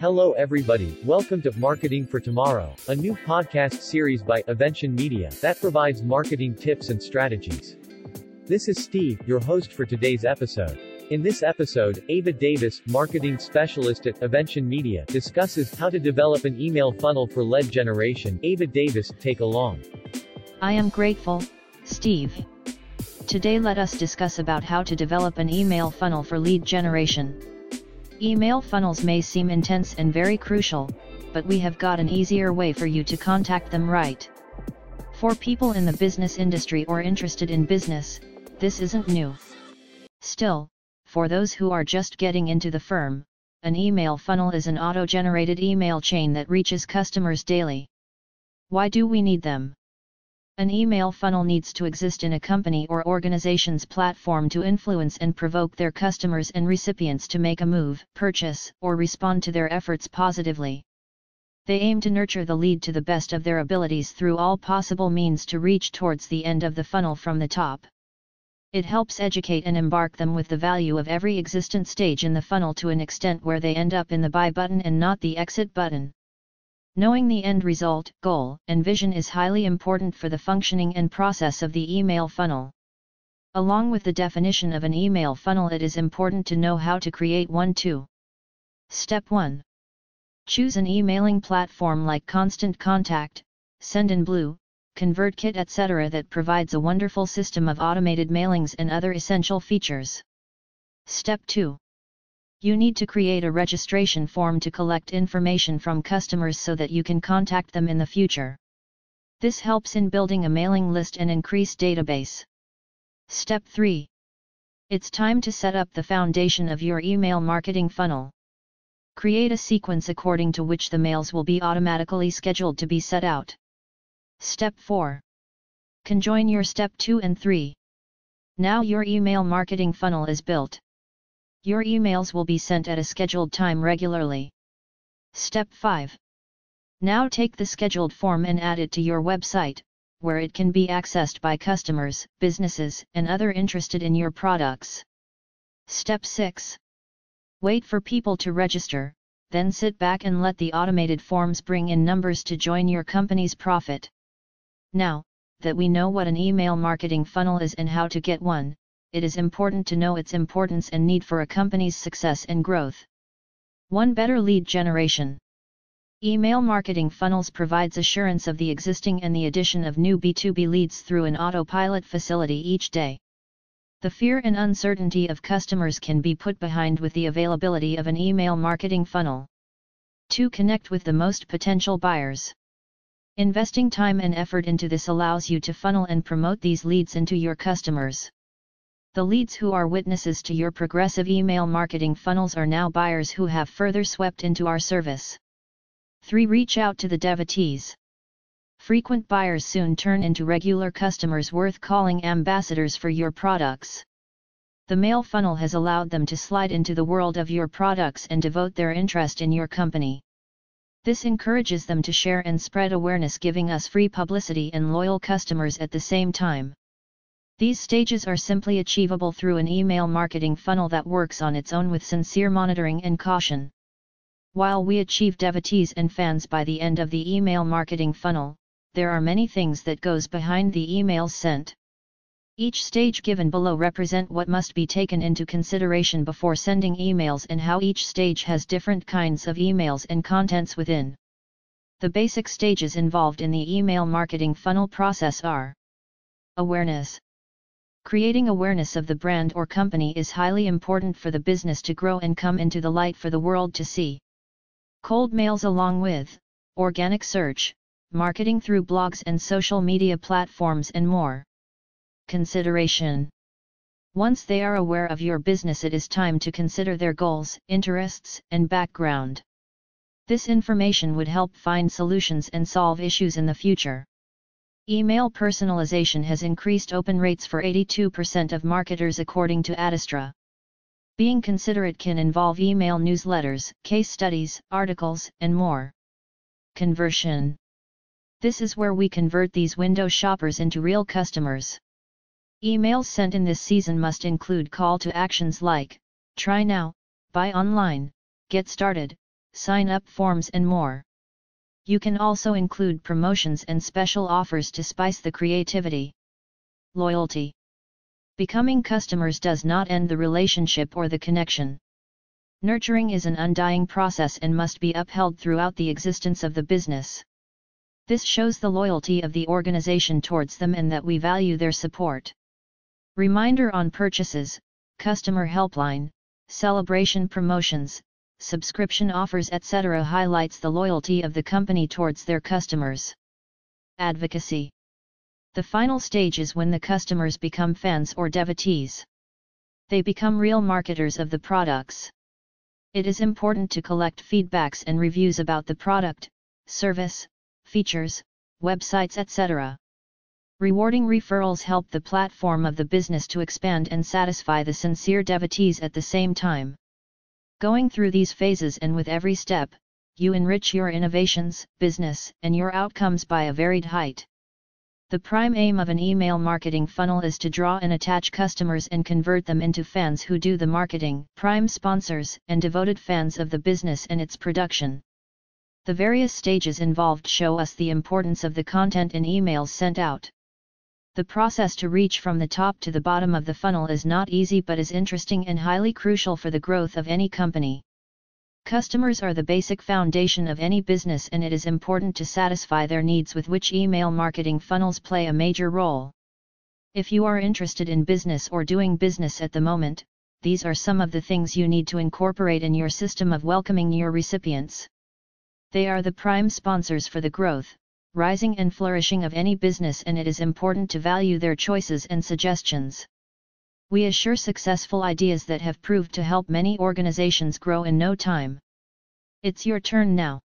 Hello everybody, welcome to Marketing for Tomorrow, a new podcast series by Avention Media that provides marketing tips and strategies. This is Steve, your host for today's episode. In this episode, Ava Davis, marketing specialist at Avention Media, discusses how to develop an email funnel for lead generation. Ava Davis, take along. I am grateful, Steve. Today let us discuss about how to develop an email funnel for lead generation. Email funnels may seem intense and very crucial, but we have got an easier way for you to contact them right. For people in the business industry or interested in business, this isn't new. Still, for those who are just getting into the firm, an email funnel is an auto-generated email chain that reaches customers daily. Why do we need them? An email funnel needs to exist in a company or organization's platform to influence and provoke their customers and recipients to make a move, purchase, or respond to their efforts positively. They aim to nurture the lead to the best of their abilities through all possible means to reach towards the end of the funnel from the top. It helps educate and embark them with the value of every existent stage in the funnel to an extent where they end up in the buy button and not the exit button. Knowing the end result, goal, and vision is highly important for the functioning and process of the email funnel. Along with the definition of an email funnel it is important to know how to create one too. Step 1. Choose an emailing platform like Constant Contact, Sendinblue, ConvertKit etc. that provides a wonderful system of automated mailings and other essential features. Step 2. You need to create a registration form to collect information from customers so that you can contact them in the future. This helps in building a mailing list and increase database. Step 3. It's time to set up the foundation of your email marketing funnel. Create a sequence according to which the mails will be automatically scheduled to be set out. Step 4. Conjoin your step 2 and 3. Now your email marketing funnel is built. Your emails will be sent at a scheduled time regularly. Step 5. Now take the scheduled form and add it to your website, where it can be accessed by customers, businesses, and other interested in your products. Step 6. Wait for people to register, then sit back and let the automated forms bring in numbers to join your company's profit. Now, that we know what an email marketing funnel is and how to get one, it is important to know its importance and need for a company's success and growth. 1. Better lead generation. Email marketing funnels provides assurance of the existing and the addition of new B2B leads through an autopilot facility each day. The fear and uncertainty of customers can be put behind with the availability of an email marketing funnel. 2. Connect with the most potential buyers. Investing time and effort into this allows you to funnel and promote these leads into your customers. The leads who are witnesses to your progressive email marketing funnels are now buyers who have further swept into our service. 3. Reach out to the devotees. Frequent buyers soon turn into regular customers worth calling ambassadors for your products. The mail funnel has allowed them to slide into the world of your products and devote their interest in your company. This encourages them to share and spread awareness giving us free publicity and loyal customers at the same time. These stages are simply achievable through an email marketing funnel that works on its own with sincere monitoring and caution. While we achieve devotees and fans by the end of the email marketing funnel, there are many things that goes behind the emails sent. Each stage given below represent what must be taken into consideration before sending emails and how each stage has different kinds of emails and contents within. The basic stages involved in the email marketing funnel process are Awareness Creating awareness of the brand or company is highly important for the business to grow and come into the light for the world to see. Cold mails along with organic search, marketing through blogs and social media platforms and more. Consideration Once they are aware of your business it is time to consider their goals, interests, and background. This information would help find solutions and solve issues in the future. Email personalization has increased open rates for 82% of marketers according to Adestra. Being considerate can involve email newsletters, case studies, articles, and more. Conversion This is where we convert these window shoppers into real customers. Emails sent in this season must include call to actions like, try now, buy online, get started, sign-up forms and more. You can also include promotions and special offers to spice the creativity. Loyalty Becoming customers does not end the relationship or the connection. Nurturing is an undying process and must be upheld throughout the existence of the business. This shows the loyalty of the organization towards them and that we value their support. Reminder on purchases, customer helpline, celebration promotions, subscription offers etc. highlights the loyalty of the company towards their customers. Advocacy The final stage is when the customers become fans or devotees. They become real marketers of the products. It is important to collect feedbacks and reviews about the product, service, features, websites etc. Rewarding referrals help the platform of the business to expand and satisfy the sincere devotees at the same time. Going through these phases and with every step, you enrich your innovations, business, and your outcomes by a varied height. The prime aim of an email marketing funnel is to draw and attach customers and convert them into fans who do the marketing, prime sponsors, and devoted fans of the business and its production. The various stages involved show us the importance of the content in emails sent out. The process to reach from the top to the bottom of the funnel is not easy but is interesting and highly crucial for the growth of any company. Customers are the basic foundation of any business and it is important to satisfy their needs with which email marketing funnels play a major role. If you are interested in business or doing business at the moment, these are some of the things you need to incorporate in your system of welcoming your recipients. They are the prime sponsors for the growth, rising and flourishing of any business and it is important to value their choices and suggestions. We assure successful ideas that have proved to help many organizations grow in no time. It's your turn now.